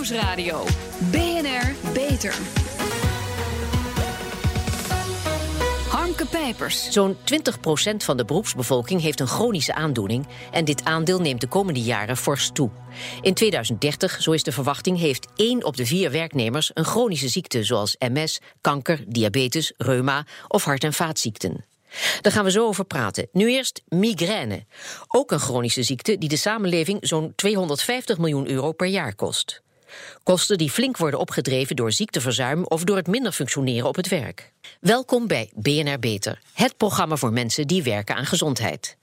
Nieuwsradio. BNR Beter. Harmke Pijpers. Zo'n 20% van de beroepsbevolking heeft een chronische aandoening en dit aandeel neemt de komende jaren fors toe. In 2030, zo is de verwachting, heeft 1 op de 4 werknemers een chronische ziekte zoals MS, kanker, diabetes, reuma of hart- en vaatziekten. Daar gaan we zo over praten. Nu eerst migraine. Ook een chronische ziekte die de samenleving zo'n 250 miljoen euro per jaar kost. Kosten die flink worden opgedreven door ziekteverzuim of door het minder functioneren op het werk. Welkom bij BNR Beter, het programma voor mensen die werken aan gezondheid.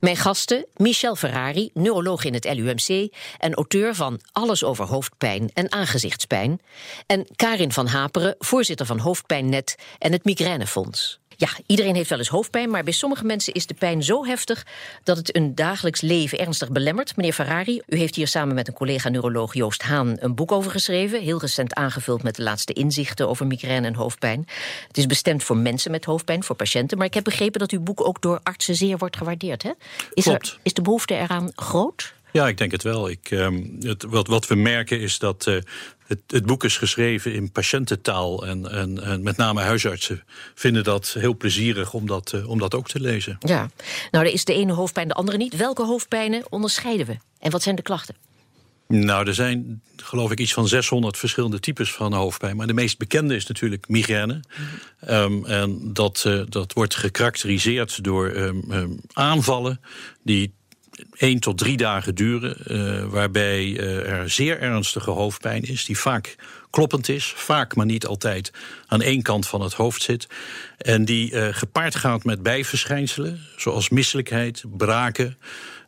Mijn gasten, Michel Ferrari, neuroloog in het LUMC en auteur van Alles over hoofdpijn en aangezichtspijn. En Karin van Haperen, voorzitter van Hoofdpijnnet en het Migrainefonds. Ja, iedereen heeft wel eens hoofdpijn, maar bij sommige mensen is de pijn zo heftig dat het een dagelijks leven ernstig belemmert. Meneer Ferrari, u heeft hier samen met een collega neuroloog Joost Haan een boek over geschreven, heel recent aangevuld met de laatste inzichten over migraine en hoofdpijn. Het is bestemd voor mensen met hoofdpijn, voor patiënten, maar ik heb begrepen dat uw boek ook door artsen zeer wordt gewaardeerd. Hè? Is, Klopt. Er, is de behoefte eraan groot? Ja, ik denk het wel. Ik, ehm, het, wat, wat we merken is dat eh, het, het boek is geschreven in patiëntentaal. En, en, en met name huisartsen vinden dat heel plezierig om dat, eh, om dat ook te lezen. Ja, nou, er is de ene hoofdpijn, de andere niet. Welke hoofdpijnen onderscheiden we? En wat zijn de klachten? Nou, er zijn geloof ik iets van 600 verschillende types van hoofdpijn. Maar de meest bekende is natuurlijk migraine. Ehm, en dat, eh, dat wordt gekarakteriseerd door ehm, ehm, aanvallen die één tot drie dagen duren, eh, waarbij eh, er zeer ernstige hoofdpijn is, die vaak kloppend is, vaak maar niet altijd aan één kant van het hoofd zit. En die eh, gepaard gaat met bijverschijnselen, zoals misselijkheid, braken.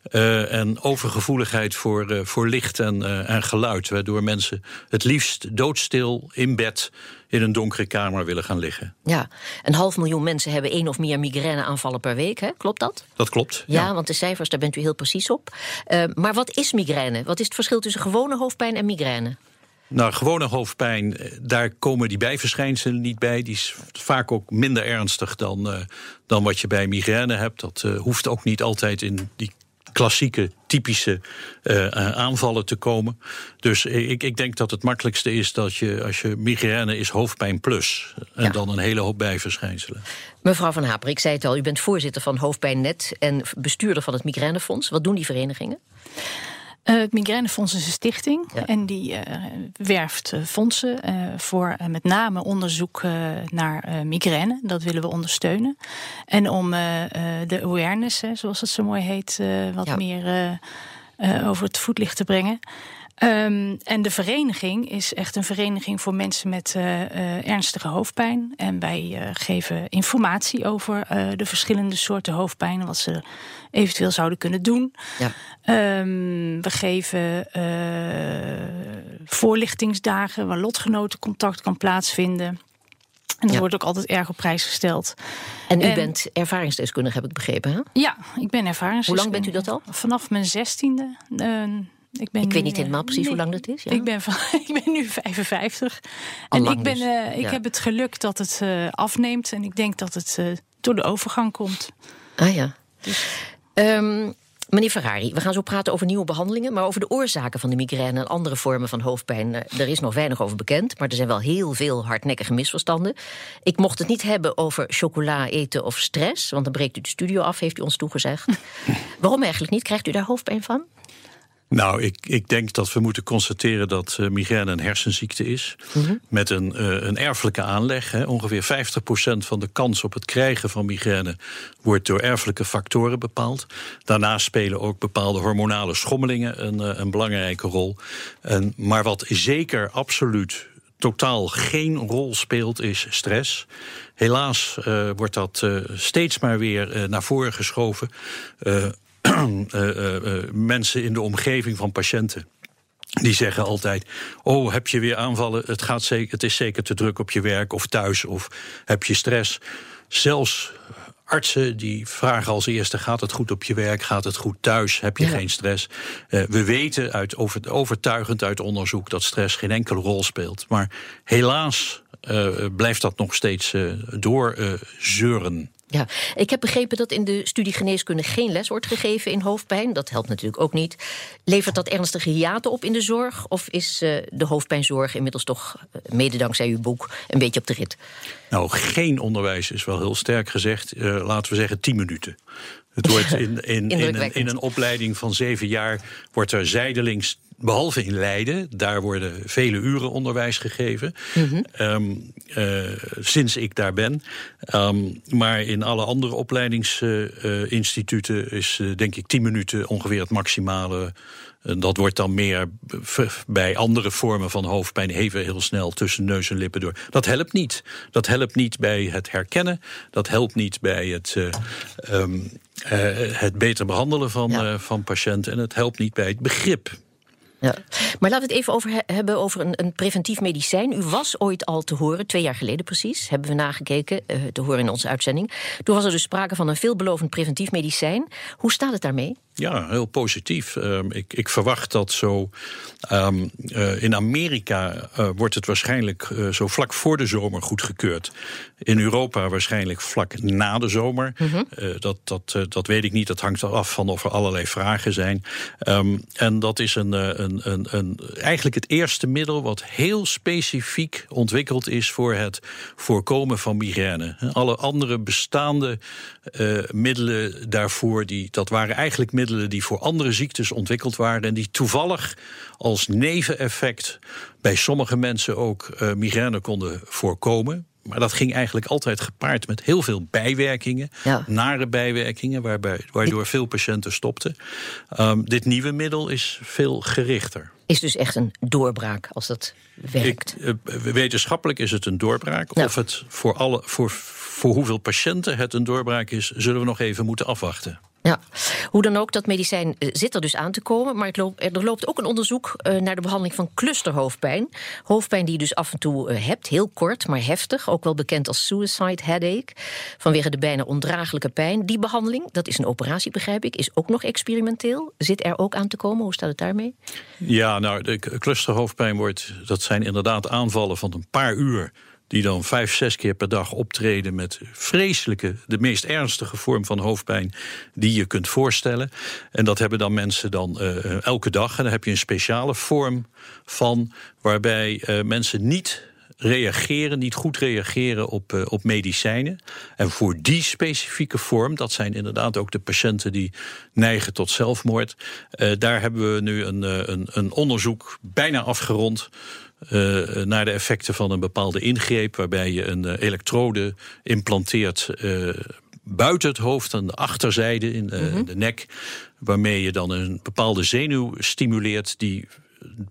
Eh, en overgevoeligheid voor, eh, voor licht en, eh, en geluid. Waardoor mensen het liefst doodstil in bed in een donkere kamer willen gaan liggen. Ja, een half miljoen mensen hebben één of meer migraineaanvallen per week, hè? klopt dat? Dat klopt. Ja, want de cijfers, daar bent u heel precies op. Maar wat is migraine? Wat is het verschil tussen gewone hoofdpijn en migraine? Nou, gewone hoofdpijn, daar komen die bijverschijnselen niet bij. Die is vaak ook minder ernstig dan, uh, dan wat je bij migraine hebt. Dat uh, hoeft ook niet altijd in die klassieke, typische uh, aanvallen te komen. Dus ik, ik, denk dat het makkelijkste is dat je, als je migraine is, hoofdpijn plus. En ja. dan een hele hoop bijverschijnselen. Mevrouw Van Haper, ik zei het al, u bent voorzitter van Hoofdpijnnet en bestuurder van het Migrainefonds. Wat doen die verenigingen? Uh, het Migrainefonds is een stichting ja. en die uh, werft uh, fondsen voor met name onderzoek naar migraine. Dat willen we ondersteunen. En om de awareness, zoals het zo mooi heet, wat ja. meer over het voetlicht te brengen. Um, en de vereniging is echt een vereniging voor mensen met uh, uh, ernstige hoofdpijn. En wij uh, geven informatie over de verschillende soorten hoofdpijn, wat ze eventueel zouden kunnen doen. Ja. Um, we geven voorlichtingsdagen waar lotgenotencontact kan plaatsvinden. En dat ja. wordt ook altijd erg op prijs gesteld. En u en, bent ervaringsdeskundige, heb ik begrepen, hè? Ja, ik ben ervaringsdeskundige. Hoe lang bent u dat al? Vanaf mijn zestiende. Ik, ben ik weet niet helemaal precies nee, hoe lang dat is. Ja. Ik, ben van, ik ben nu 55. Al en ik, ben, uh, ik ja. heb het geluk dat het uh, afneemt. En ik denk dat het uh, door de overgang komt. Ah ja. Dus. Um, meneer Ferrari, we gaan zo praten over nieuwe behandelingen. Maar over de oorzaken van de migraine en andere vormen van hoofdpijn. Er is nog weinig over bekend. Maar er zijn wel heel veel hardnekkige misverstanden. Ik mocht het niet hebben over chocola eten of stress. Want dan breekt u de studio af, heeft u ons toegezegd. Waarom eigenlijk niet? Krijgt u daar hoofdpijn van? Nou, ik, ik denk dat we moeten constateren dat uh, migraine een hersenziekte is. Mm -hmm. Met een, uh, een erfelijke aanleg. Hè. Ongeveer 50% van de kans op het krijgen van migraine wordt door erfelijke factoren bepaald. Daarnaast spelen ook bepaalde hormonale schommelingen een, uh, een belangrijke rol. En, maar wat zeker absoluut totaal geen rol speelt, is stress. Helaas wordt dat steeds maar weer naar voren geschoven mensen in de omgeving van patiënten. Die zeggen altijd: Oh, heb je weer aanvallen? Het, gaat zeker, het is zeker te druk op je werk of thuis, of heb je stress. Zelfs artsen die vragen als eerste: gaat het goed op je werk? Gaat het goed thuis? Heb je ja. geen stress? Uh, we weten uit, over, overtuigend uit onderzoek dat stress geen enkele rol speelt. Maar helaas uh, blijft dat nog steeds uh, doorzeuren. Ja, ik heb begrepen dat in de studie geneeskunde geen les wordt gegeven in hoofdpijn. Dat helpt natuurlijk ook niet. Levert dat ernstige hiaten op in de zorg? Of is uh, de hoofdpijnzorg inmiddels toch, uh, mede dankzij uw boek, een beetje op de rit? Nou, geen onderwijs is wel heel sterk gezegd. Uh, laten we zeggen tien minuten. Het wordt in, in, in, in, een, in een opleiding van zeven jaar wordt er zijdelings behalve in Leiden, daar worden vele uren onderwijs gegeven. Mm -hmm. um, uh, sinds ik daar ben. Um, maar in alle andere opleidingsinstituten uh, is uh, denk ik tien minuten ongeveer het maximale. Dat wordt dan meer bij andere vormen van hoofdpijn even heel snel tussen neus en lippen door. Dat helpt niet. Dat helpt niet bij het herkennen. Dat helpt niet bij het, um, het beter behandelen van, ja. van patiënten. En het helpt niet bij het begrip. Ja. Maar laten we het even over he hebben over een, een, preventief medicijn. U was ooit al te horen, twee jaar geleden precies, hebben we nagekeken, uh, te horen in onze uitzending. Toen was er dus sprake van een veelbelovend preventief medicijn. Hoe staat het daarmee? Ja, heel positief. Uh, ik, ik, verwacht dat zo. Um, uh, in Amerika uh, wordt het waarschijnlijk zo vlak voor de zomer goedgekeurd. In Europa waarschijnlijk vlak na de zomer. Mm -hmm. dat, dat, dat weet ik niet. Dat hangt af van of er allerlei vragen zijn. Um, en dat is een, een, een, een, eigenlijk het eerste middel wat heel specifiek ontwikkeld is voor het voorkomen van migraine. Alle andere bestaande middelen daarvoor, die, dat waren eigenlijk middelen die voor andere ziektes ontwikkeld waren en die toevallig als neveneffect bij sommige mensen ook uh, migraine konden voorkomen. Maar dat ging eigenlijk altijd gepaard met heel veel bijwerkingen, ja. nare bijwerkingen, waarbij, waardoor veel patiënten stopten. Um, dit nieuwe middel is veel gerichter. Is dus echt een doorbraak als dat werkt? Ik, uh, wetenschappelijk is het een doorbraak. Of het voor, alle, voor, voor hoeveel patiënten het een doorbraak is, zullen we nog even moeten afwachten. Ja, hoe dan ook, dat medicijn zit er dus aan te komen. Maar loopt, er loopt ook een onderzoek naar de behandeling van clusterhoofdpijn. Hoofdpijn die je dus af en toe hebt, heel kort, maar heftig. Ook wel bekend als suicide headache. Vanwege de bijna ondraaglijke pijn. Die behandeling, dat is een operatie, begrijp ik, is ook nog experimenteel. Zit er ook aan te komen? Hoe staat het daarmee? Ja, nou, de clusterhoofdpijn wordt, dat zijn inderdaad aanvallen van een paar uur die dan vijf, zes keer per dag optreden met vreselijke, de meest ernstige vorm van hoofdpijn die je kunt voorstellen. En dat hebben dan mensen dan uh, elke dag. En dan heb je een speciale vorm van waarbij uh, mensen niet reageren, niet goed reageren op, uh, op medicijnen. En voor die specifieke vorm, dat zijn inderdaad ook de patiënten die neigen tot zelfmoord. Uh, daar hebben we nu een, een, een onderzoek bijna afgerond. Uh, naar de effecten van een bepaalde ingreep, waarbij je een elektrode implanteert buiten het hoofd, aan de achterzijde in mm -hmm. de nek, waarmee je dan een bepaalde zenuw stimuleert die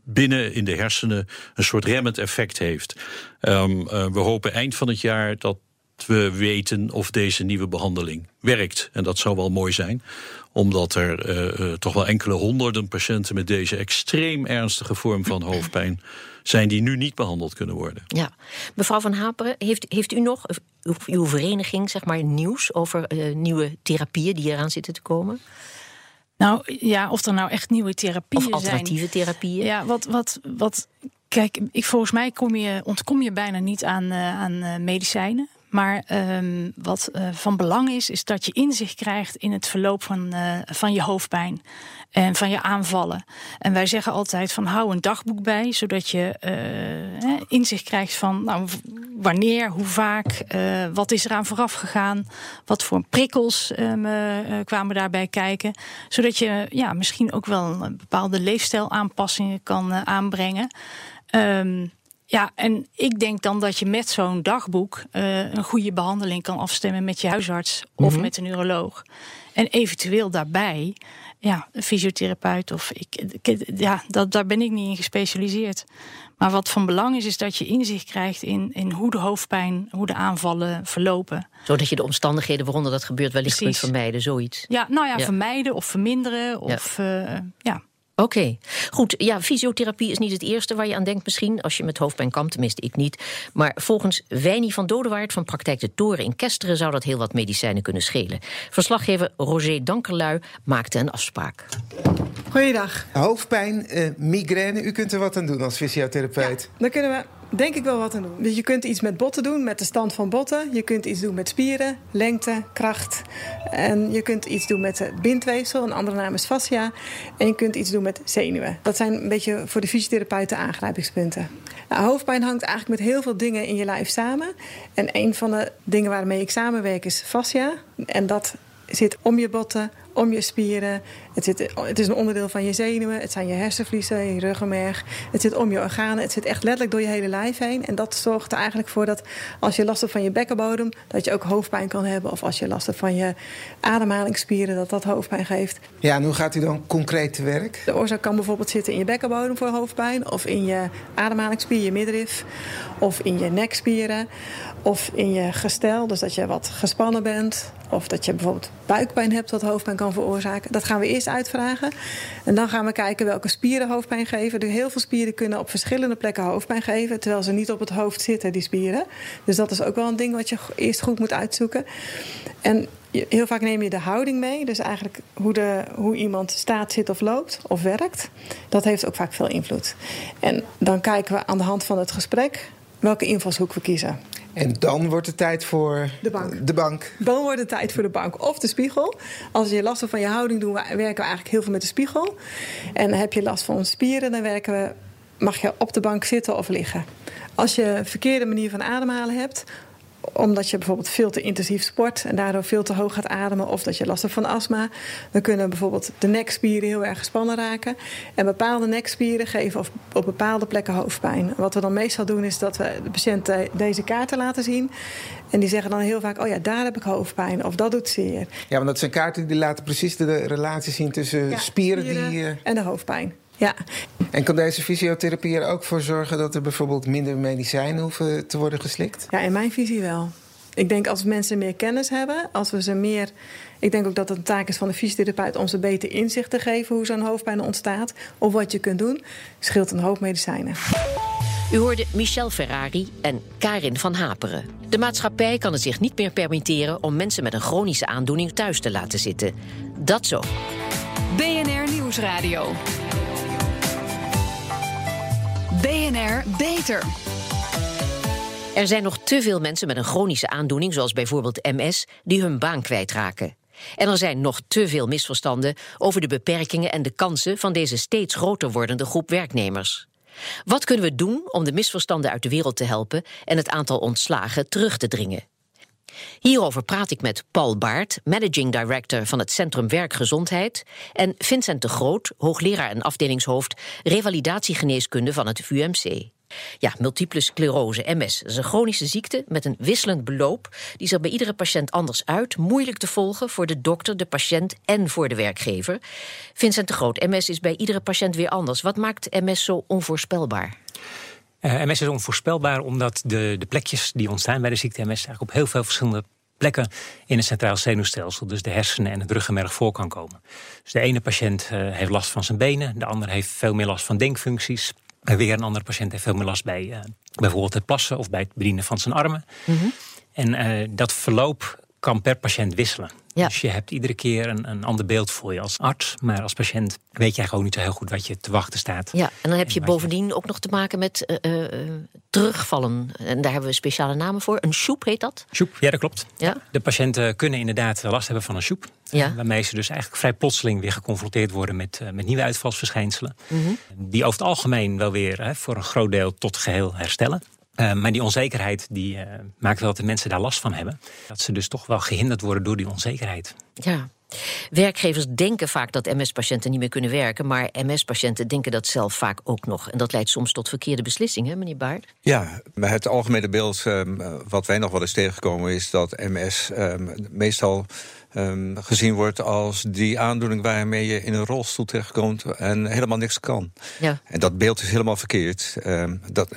binnen in de hersenen een soort remmend effect heeft. Um, we hopen eind van het jaar dat we weten of deze nieuwe behandeling werkt. En dat zou wel mooi zijn, omdat er uh, toch wel enkele honderden patiënten met deze extreem ernstige vorm van hoofdpijn zijn die nu niet behandeld kunnen worden. Ja, mevrouw Van Haperen, heeft, heeft u nog, uw vereniging, zeg maar, nieuws over nieuwe therapieën die eraan zitten te komen? Nou ja, of er nou echt nieuwe therapieën zijn. Of alternatieve zijn. therapieën. Ja, wat, wat, wat. Kijk, ik, volgens mij kom je, ontkom je bijna niet aan, uh, aan uh, medicijnen. Maar um, wat uh, van belang is, is dat je inzicht krijgt in het verloop van, uh, van je hoofdpijn en van je aanvallen. En wij zeggen altijd van hou een dagboek bij, zodat je uh, inzicht krijgt van nou, wanneer, hoe vaak, wat is eraan vooraf gegaan, wat voor prikkels kwamen daarbij kijken. Zodat je ja, misschien ook wel een bepaalde leefstijlaanpassingen kan aanbrengen. Um, ja, en ik denk dan dat je met zo'n dagboek uh, een goede behandeling kan afstemmen met je huisarts of mm -hmm. met een neuroloog. En eventueel daarbij, ja, een fysiotherapeut of ik, ja, dat, daar ben ik niet in gespecialiseerd. Maar wat van belang is, is dat je inzicht krijgt in, in hoe de hoofdpijn, hoe de aanvallen verlopen. Zodat je de omstandigheden waaronder dat gebeurt wellicht Precies. kunt vermijden, zoiets. Ja, nou ja, ja. vermijden of verminderen. Of ja. Uh, ja. Oké, okay. goed. Ja, fysiotherapie is niet het eerste waar je aan denkt misschien... als je met hoofdpijn kampt, tenminste ik niet. Maar volgens Wijnie van Dodewaard van Praktijk de Toren in Kesteren... zou dat heel wat medicijnen kunnen schelen. Verslaggever Roger Dankerlui maakte een afspraak. Goeiedag. Hoofdpijn, uh, migraine, u kunt er wat aan doen als fysiotherapeut. Ja, dan kunnen we denk ik wel wat aan doen. Dus je kunt iets met botten doen, met de stand van botten. Je kunt iets doen met spieren, lengte, kracht. En je kunt iets doen met bindweefsel, een andere naam is fascia. En je kunt iets doen met zenuwen. Dat zijn een beetje voor de fysiotherapeuten aangrijpingspunten. Nou, hoofdpijn hangt eigenlijk met heel veel dingen in je lijf samen. En een van de dingen waarmee ik samenwerk is fascia. En dat zit om je botten, om je spieren. Het, zit, het is een onderdeel van je zenuwen. Het zijn je hersenvliezen, je ruggenmerg. Het zit om je organen. Het zit echt letterlijk door je hele lijf heen. En dat zorgt er eigenlijk voor dat als je last hebt van je bekkenbodem... dat je ook hoofdpijn kan hebben. Of als je last hebt van je ademhalingsspieren, dat dat hoofdpijn geeft. Ja, en hoe gaat u dan concreet te werk? De oorzaak kan bijvoorbeeld zitten in je bekkenbodem voor hoofdpijn... of in je ademhalingsspier, je middenrif... of in je nekspieren, of in je gestel. Dus dat je wat gespannen bent... of dat je bijvoorbeeld buikpijn hebt wat hoofdpijn kan veroorzaken. Dat gaan we eerst uitvragen. En dan gaan we kijken welke spieren hoofdpijn geven. Dus heel veel spieren kunnen op verschillende plekken hoofdpijn geven. Terwijl ze niet op het hoofd zitten, die spieren. Dus dat is ook wel een ding wat je eerst goed moet uitzoeken. En heel vaak neem je de houding mee. Dus eigenlijk hoe, de, hoe iemand staat, zit of loopt of werkt. Dat heeft ook vaak veel invloed. En dan kijken we aan de hand van het gesprek welke invalshoek we kiezen. En dan wordt het tijd voor de bank. de bank. Dan wordt het tijd voor de bank of de spiegel. Als je last hebt van je houding, doen we, werken we eigenlijk heel veel met de spiegel. En heb je last van spieren, dan werken we, mag je op de bank zitten of liggen. Als je een verkeerde manier van ademhalen hebt, omdat je bijvoorbeeld veel te intensief sport en daardoor veel te hoog gaat ademen, of dat je last hebt van astma, dan kunnen bijvoorbeeld de nekspieren heel erg gespannen raken. En bepaalde nekspieren geven op bepaalde plekken hoofdpijn. Wat we dan meestal doen is dat we de patiënt deze kaarten laten zien. En die zeggen dan heel vaak: Oh ja, daar heb ik hoofdpijn, of dat doet zeer. Ja, want dat zijn kaarten die laten precies de relatie zien tussen spieren, spieren, die. Uh... En de hoofdpijn. Ja. En kan deze fysiotherapie er ook voor zorgen dat er bijvoorbeeld minder medicijnen hoeven te worden geslikt? Ja, in mijn visie wel. Ik denk als mensen meer kennis hebben, als we ze meer. Ik denk ook dat het een taak is van de fysiotherapeut om ze beter inzicht te geven hoe zo'n hoofdpijn ontstaat of wat je kunt doen, scheelt een hoop medicijnen. U hoorde Michel Ferrari en Karin van Haperen. De maatschappij kan het zich niet meer permitteren om mensen met een chronische aandoening thuis te laten zitten. Dat zo. BNR Nieuwsradio. BNR Beter. Er zijn nog te veel mensen met een chronische aandoening, zoals bijvoorbeeld MS, die hun baan kwijtraken. En er zijn nog te veel misverstanden over de beperkingen en de kansen van deze steeds groter wordende groep werknemers. Wat kunnen we doen om de misverstanden uit de wereld te helpen en het aantal ontslagen terug te dringen? Hierover praat ik met Paul Baart, managing director van het Centrum Werkgezondheid, en Vincent de Groot, hoogleraar en afdelingshoofd revalidatiegeneeskunde van het UMC. Ja, multiple sclerose, MS, is een chronische ziekte met een wisselend beloop. Die zich bij iedere patiënt anders uit. Moeilijk te volgen voor de dokter, de patiënt en voor de werkgever. Vincent de Groot, MS is bij iedere patiënt weer anders. Wat maakt MS zo onvoorspelbaar? Uh, MS is onvoorspelbaar omdat de, de plekjes die ontstaan bij de ziekte MS eigenlijk op heel veel verschillende plekken in het centraal zenuwstelsel, dus de hersenen en het ruggenmerg, voor kan komen. Dus de ene patiënt uh, heeft last van zijn benen, de andere heeft veel meer last van denkfuncties. En weer een andere patiënt heeft veel meer last bij uh, bijvoorbeeld het plassen of bij het bedienen van zijn armen. Mm -hmm. En dat verloop kan per patiënt wisselen. Ja. Dus je hebt iedere keer een, een ander beeld voor je als arts. Maar als patiënt weet je eigenlijk ook niet zo heel goed wat je te wachten staat. Ja, en dan heb je bovendien ook nog te maken met uh, uh, terugvallen. En daar hebben we speciale namen voor. Een soep heet dat? Soep, ja dat klopt. Ja? De patiënten kunnen inderdaad last hebben van een soep. Ja. Waarmee ze dus eigenlijk vrij plotseling weer geconfronteerd worden met, uh, met nieuwe uitvalsverschijnselen. Mm -hmm. Die over het algemeen wel weer hè, voor een groot deel tot geheel herstellen. Uh, maar die onzekerheid die, uh, maakt wel dat de mensen daar last van hebben. Dat ze dus toch wel gehinderd worden door die onzekerheid. Ja. Werkgevers denken vaak dat MS-patiënten niet meer kunnen werken, maar MS-patiënten denken dat zelf vaak ook nog. En dat leidt soms tot verkeerde beslissingen, meneer Baart? Ja, maar het algemene beeld um, wat wij nog wel eens tegenkomen is dat MS um, meestal um, gezien wordt als die aandoening waarmee je in een rolstoel terechtkomt en helemaal niks kan. Ja. En dat beeld is helemaal verkeerd. dat,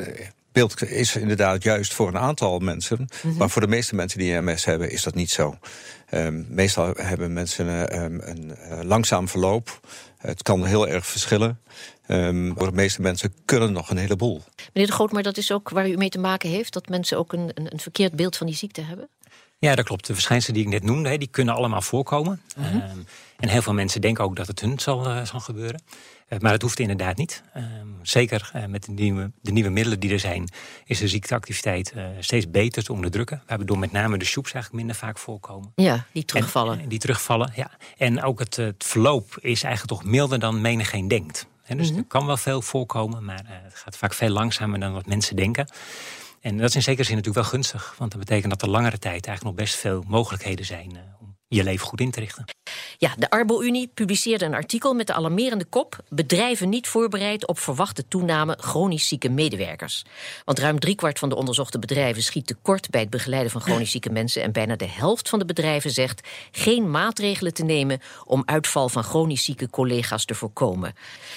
beeld is inderdaad juist voor een aantal mensen. Mm -hmm. Maar voor de meeste mensen die MS hebben, is dat niet zo. Um, meestal hebben mensen um, een uh, langzaam verloop. Het kan heel erg verschillen. Um, voor de meeste mensen kunnen nog een heleboel. Meneer de Groot, maar dat is ook waar u mee te maken heeft... dat mensen ook een, een, een verkeerd beeld van die ziekte hebben? Ja, dat klopt. De verschijnselen die ik net noemde, die kunnen allemaal voorkomen. Mhm. Ehm, en heel veel mensen denken ook dat het hun zal, eh, zal gebeuren. Eh, maar dat hoeft inderdaad niet. Ehm, zeker eh, met de nieuwe, de nieuwe middelen die er zijn, is de ziekteactiviteit steeds beter te onderdrukken. Waardoor met name de soeps eigenlijk minder vaak voorkomen. Ja, die terugvallen. En, die terugvallen, ja. En ook het, het verloop is eigenlijk toch milder dan menigeen denkt. Dus er kan wel veel voorkomen, maar het gaat vaak veel langzamer dan wat mensen denken. En dat is in zekere zin natuurlijk wel gunstig. Want dat betekent dat er langere tijd eigenlijk nog best veel mogelijkheden zijn eh, je leven goed in te richten. Ja, de Arbo-Unie publiceerde een artikel met de alarmerende kop... bedrijven niet voorbereid op verwachte toename chronisch zieke medewerkers. Want ruim driekwart van de onderzochte bedrijven schiet tekort... bij het begeleiden van chronisch zieke mensen... en bijna de helft van de bedrijven zegt geen maatregelen te nemen... om uitval van chronisch zieke collega's te voorkomen.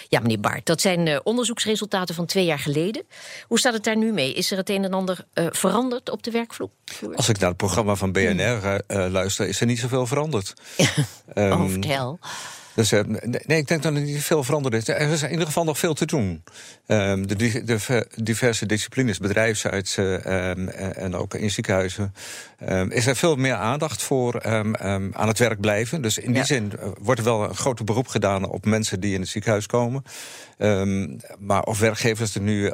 Ja, meneer Baart, dat zijn eh, onderzoeksresultaten van twee jaar geleden. Hoe staat het daar nu mee? Is er het een en ander eh, veranderd op de werkvloer? Als ik naar het programma van BNR eh, eh, luister, is er niet zoveel veranderd. Ehm, oh, vertel. Dus, eh, nee, nee, ik denk dat er niet veel veranderd is. Er is in ieder geval nog veel te doen. Ehm, de, di- de ver- diverse disciplines, bedrijfsarts eh, ehm, en ook in ziekenhuizen... ehm, is er veel meer aandacht voor aan het werk blijven. Dus in die Ja. zin eh, wordt er wel een groter beroep gedaan... op mensen die in het ziekenhuis komen. Maar of werkgevers er nu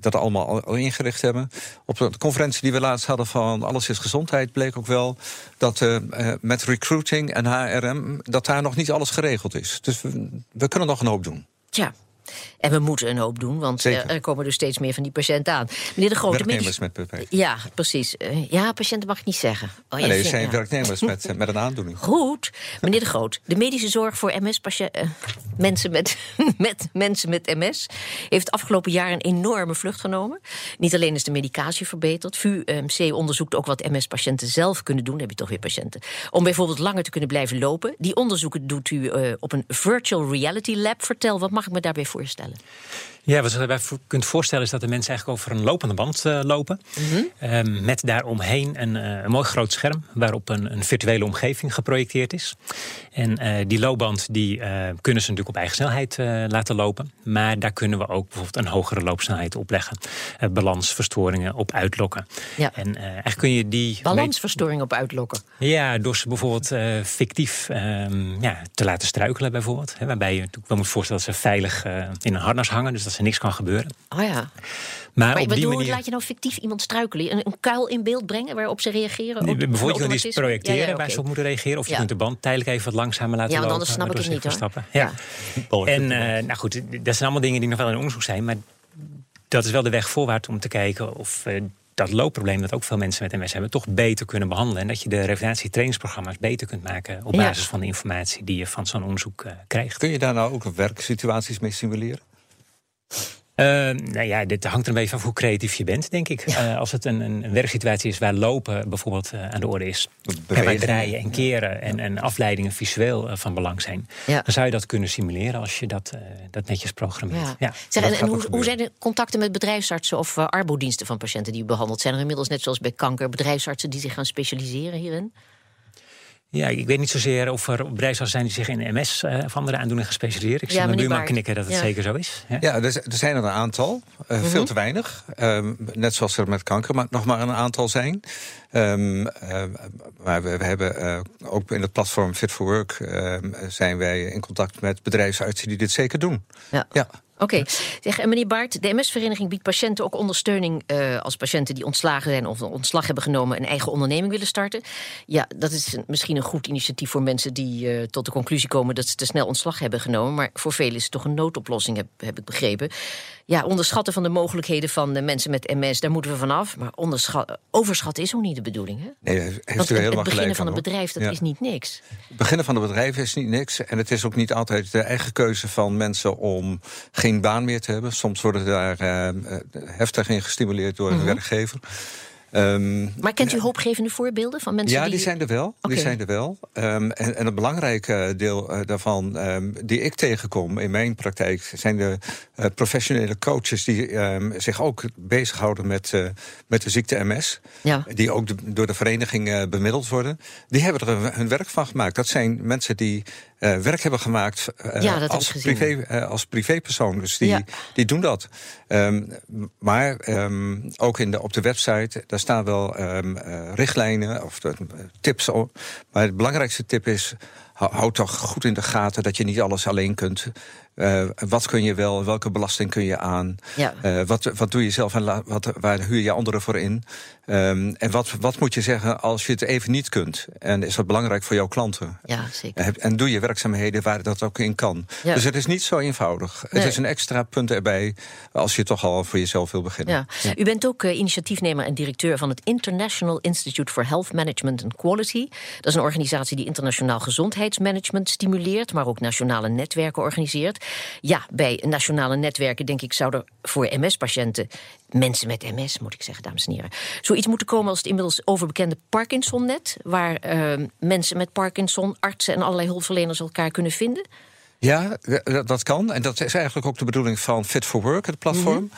dat allemaal al, al ingericht hebben. Op de conferentie die we laatst hadden van Alles is Gezondheid... bleek ook wel dat eh, eh, met recruiting en HRM... dat daar nog niet alles geregeld is. Dus we, we kunnen nog een hoop doen. Tja. En we moeten een hoop doen, want Zeker. eh, er komen dus steeds meer van die patiënten aan. Meneer de Grote, Werknemers met beperking. Ja, precies. Eh, ja, patiënten mag ik niet zeggen. Oh, nee, het ja, zijn ja. werknemers met, eh, met een aandoening. Goed. Meneer de Groot, de medische zorg voor MS-patiënten, mensen met, met mensen met MS, heeft afgelopen jaar een enorme vlucht genomen. Niet alleen is de medicatie verbeterd, VUMC onderzoekt ook wat MS-patiënten zelf kunnen doen. Dan heb je toch weer patiënten. Om bijvoorbeeld langer te kunnen blijven lopen. Die onderzoeken doet u eh, op een virtual reality lab. Vertel, wat mag ik me daarbij voorstellen? voorstellen? Ja, wat je daarbij kunt voorstellen is dat de mensen eigenlijk over een lopende band eh, lopen. Ehm, met daaromheen een, eh, een mooi groot scherm waarop een, een virtuele omgeving geprojecteerd is. En eh, die loopband die, kunnen ze natuurlijk op eigen snelheid laten lopen. Maar daar kunnen we ook bijvoorbeeld een hogere loopsnelheid op leggen. Balansverstoringen op uitlokken. Ja. En eigenlijk kun je die... Balansverstoring op uitlokken. Ja, door ze bijvoorbeeld fictief ehm, ja, te laten struikelen bijvoorbeeld. Hè, waarbij je natuurlijk wel moet voorstellen dat ze veilig in een harnas hangen. Dus dat er niks kan gebeuren. Oh ja. Maar, Maar op ik die bedoel, manier... laat je nou fictief iemand struikelen? Een, een kuil in beeld brengen waarop ze reageren? Nee, Bijvoorbeeld, je kunt iets projecteren Ja, ja, waar ze op moeten reageren. Of je Ja. kunt de band tijdelijk even wat langzamer laten Ja, want lopen. anders snap ik het niet, hoor. stappen. Ja. En eh, nou goed, dat zijn allemaal dingen die nog wel in onderzoek zijn. Maar dat is wel de weg voorwaarts om te kijken of eh, dat loopprobleem dat ook veel mensen met MS hebben, toch beter kunnen behandelen. En dat je de revalidatietrainingsprogramma's beter kunt maken op Ja. basis van de informatie die je van zo'n onderzoek eh, krijgt. Kun je daar nou ook werksituaties mee simuleren? Eh, nou ja, dit hangt er een beetje van hoe creatief je bent, denk ik. Eh, als het een, een werksituatie is waar lopen bijvoorbeeld eh, aan de orde is. En waar draaien en keren en, en afleidingen visueel eh, van belang zijn. Ja. Dan zou je dat kunnen simuleren als je dat, dat netjes programmeert. Ja. Ja. Zeg, en, hoe, zijn de contacten met bedrijfsartsen of uh, arbodiensten van patiënten die u behandelt? Zijn er inmiddels, net zoals bij kanker, bedrijfsartsen die zich gaan specialiseren hierin? Ja, ik weet niet zozeer of er bedrijfsartsen zijn die zich in MS eh, of andere aandoeningen gespecialiseerd. Ik Ja, zie mijn buurman knikken dat het Ja. zeker zo is. Ja. Ja, er, er zijn er een aantal. eh, Veel te weinig. Ehm, net zoals er met kanker maar nog maar een aantal zijn. Ehm, eh, maar we, we hebben eh, ook in het platform Fit for Work... ehm, zijn wij in contact met bedrijfsartsen die dit zeker doen. Ja. Oké. Zeg, en meneer Baart, de MS-vereniging biedt patiënten ook ondersteuning eh, als patiënten die ontslagen zijn of een ontslag hebben genomen en eigen onderneming willen starten. Ja, dat is een- misschien een goed initiatief voor mensen die eh, tot de conclusie komen dat ze te snel ontslag hebben genomen. Maar voor velen is het toch een noodoplossing, heb, heb ik begrepen. Ja, onderschatten van de mogelijkheden van de mensen met MS, daar moeten we vanaf. Maar overschatten is ook niet de bedoeling. Hè? Nee, heeft u het, helemaal het beginnen van een bedrijf, dat Ja. is niet niks. Het beginnen van een bedrijf is niet niks. En het is ook niet altijd de eigen keuze van mensen om geen baan meer te hebben. Soms worden daar eh, eh, heftig in gestimuleerd door Mhm. een werkgever. Ehm, Maar kent u hoopgevende voorbeelden van mensen ja, die... die zijn er wel. Die zijn er wel. Ehm, en, en een belangrijk deel eh, daarvan ehm, die ik tegenkom in mijn praktijk zijn de eh, professionele coaches die zich ook bezighouden met, eh, met de ziekte MS. Ja. Die ook de- door de vereniging bemiddeld worden. Die hebben er hun- werk van gemaakt. Dat zijn mensen die werk hebben gemaakt Ja, als, privé, als privépersoon. Dus die, Ja. die doen dat. Maar ook in de, op de website, daar staan wel ehm, eh, richtlijnen of eh, tips op. Maar het belangrijkste tip is. Houd toch goed in de gaten dat je niet alles alleen kunt. Uh, wat kun je wel, welke belasting kun je aan? Ja. Uh, wat, wat doe je zelf en wat, waar huur je anderen voor in? Um, en wat, wat moet je zeggen als je het even niet kunt? En is dat belangrijk voor jouw klanten? Ja, zeker. En doe je werkzaamheden waar dat ook in kan. Ja. Dus het is niet zo eenvoudig. Nee. Het is een extra punt erbij als je toch al voor jezelf wil beginnen. Ja. U bent ook uh, initiatiefnemer en directeur van het International Institute for Health Management and Quality. Dat is een organisatie die internationaal gezondheidsmanagement stimuleert, maar ook nationale netwerken organiseert. Ja, bij nationale netwerken, denk ik, zou er voor MS-patiënten, mensen met MS, moet ik zeggen, dames en heren, zoiets moeten komen als het inmiddels overbekende Parkinson-net, waar uh, mensen met Parkinson, artsen en allerlei hulpverleners elkaar kunnen vinden. Ja, dat kan. En dat is eigenlijk ook de bedoeling van Fit for Work, het platform. Mm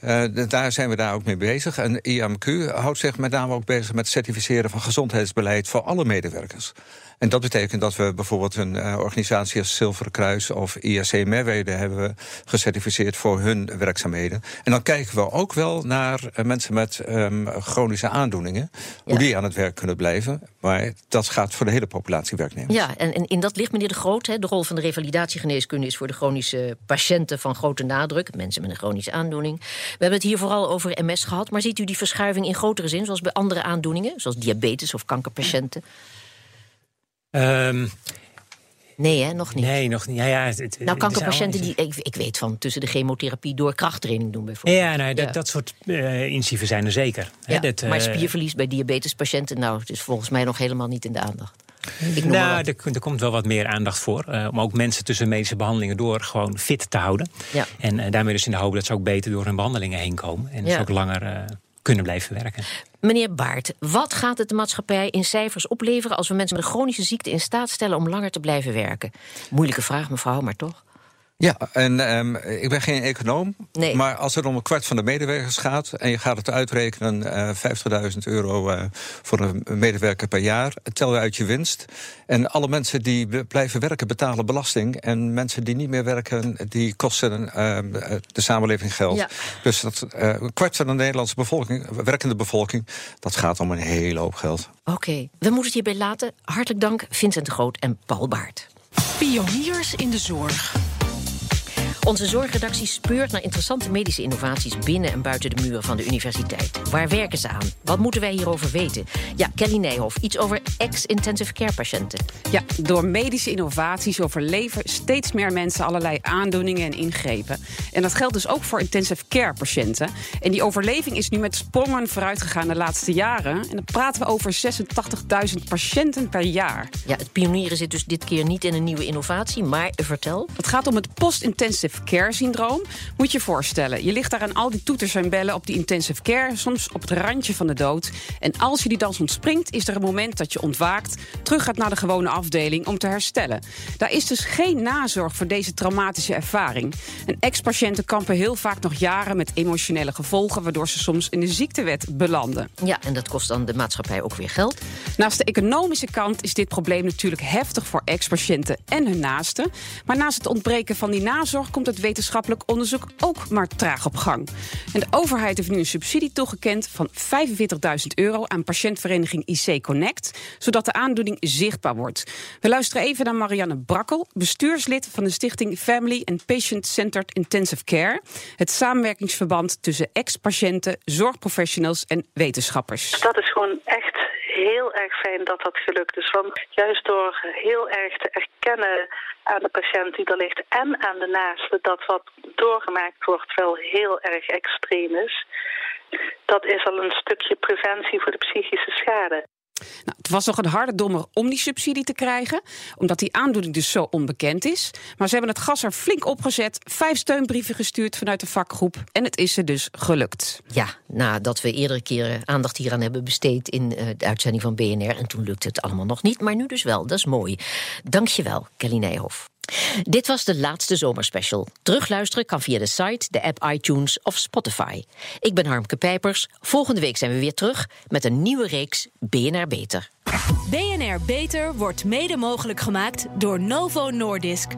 -hmm. uh, daar zijn we daar ook mee bezig. En IMQ houdt zich met name ook bezig met het certificeren van gezondheidsbeleid voor alle medewerkers. En dat betekent dat we bijvoorbeeld een uh, organisatie als Zilveren Kruis of IRC Merwede hebben we gecertificeerd voor hun werkzaamheden. En dan kijken we ook wel naar uh, mensen met um, chronische aandoeningen, hoe die aan het werk kunnen blijven. Maar dat gaat voor de hele populatie werknemers. Ja, en, en in dat ligt meneer De Groot, hè, de rol van de revalidatiegeneeskunde is voor de chronische patiënten van grote nadruk, mensen met een chronische aandoening. We hebben het hier vooral over MS gehad, maar ziet u die verschuiving in grotere zin, zoals bij andere aandoeningen, zoals diabetes of kankerpatiënten? Um, nee, hè, nog niet. Nee, nog niet. Ja, ja, het, nou, kankerpatiënten die ik, ik, weet van tussen de chemotherapie door krachttraining doen bijvoorbeeld. Ja, nou, dat, ja. dat soort uh, zijn er zeker. Ja, He, dat, uh, maar spierverlies bij diabetespatiënten, nou, het is volgens mij nog helemaal niet in de aandacht. Ik nou, er, er, komt wel wat meer aandacht voor. Uh, om ook mensen tussen medische behandelingen door gewoon fit te houden. Ja. En uh, daarmee dus in de hoop dat ze ook beter door hun behandelingen heen komen. En dus ja. ook langer uh, kunnen blijven werken. Meneer Baart, wat gaat het de maatschappij in cijfers opleveren als we mensen met een chronische ziekte in staat stellen om langer te blijven werken? Moeilijke vraag, mevrouw, maar toch? Ja, en um, ik ben geen econoom. Nee. Maar als het om een kwart van de medewerkers gaat. en je gaat het uitrekenen: uh, 50.000 euro uh, voor een medewerker per jaar. tel je uit je winst. En alle mensen die blijven werken betalen belasting. En mensen die niet meer werken, die kosten uh, de samenleving geld. Ja. Dus dat, uh, een kwart van de Nederlandse bevolking, werkende bevolking. dat gaat om een hele hoop geld. Oké, okay. we moeten het hierbij laten. Hartelijk dank, Vincent de Groot en Paul Baart. Pioniers in de zorg. Onze zorgredactie speurt naar interessante medische innovaties binnen en buiten de muren van de universiteit. Waar werken ze aan? Wat moeten wij hierover weten? Ja, Kelly Nijhoff, iets over ex-intensive care patiënten. Ja, door medische innovaties overleven steeds meer mensen allerlei aandoeningen en ingrepen. En dat geldt dus ook voor intensive care patiënten. En die overleving is nu met sprongen vooruit gegaan de laatste jaren. En dan praten we over 86.000 patiënten per jaar. Ja, het pionieren zit dus dit keer niet in een nieuwe innovatie, maar vertel. Het gaat om het post-intensive care syndroom. Moet je je voorstellen, je ligt daar aan al die toeters en bellen op die intensive care, soms op het randje van de dood. En als je die dans ontspringt, is er een moment dat je ontwaakt, terug gaat naar de gewone afdeling om te herstellen. Daar is dus geen nazorg voor deze traumatische ervaring. En ex-patiënten kampen heel vaak nog jaren met emotionele gevolgen, waardoor ze soms in de ziektewet belanden. Ja, en dat kost dan de maatschappij ook weer geld. Naast de economische kant is dit probleem natuurlijk heftig voor ex-patiënten en hun naasten. Maar naast het ontbreken van die nazorg komt het wetenschappelijk onderzoek ook maar traag op gang. En de overheid heeft nu een subsidie toegekend van 45.000 euro aan patiëntvereniging IC Connect, zodat de aandoening zichtbaar wordt. We luisteren even naar Marianne Brakkel, bestuurslid van de stichting Family and Patient Centered Intensive Care, het samenwerkingsverband tussen ex-patiënten, zorgprofessionals en wetenschappers. Dat is gewoon echt heel erg fijn dat dat gelukt is. Want juist door heel erg te erkennen aan de patiënt die er ligt en aan de naaste dat wat doorgemaakt wordt wel heel erg extreem is. Dat is al een stukje preventie voor de psychische schade. Nou, het was nog een harde dommer om die subsidie te krijgen, omdat die aandoening dus zo onbekend is. Maar ze hebben het gas er flink opgezet, vijf steunbrieven gestuurd vanuit de vakgroep en het is ze dus gelukt. Ja, nadat we eerdere keren aandacht hieraan hebben besteed in uh, de uitzending van BNR en toen lukte het allemaal nog niet, maar nu dus wel, dat is mooi. Dankjewel, Kelly Nijhoff. Dit was de laatste zomerspecial. Terugluisteren kan via de site, de app iTunes of Spotify. Ik ben Harmke Pijpers. Volgende week zijn we weer terug met een nieuwe reeks BNR Beter. BNR Beter wordt mede mogelijk gemaakt door Novo Nordisk.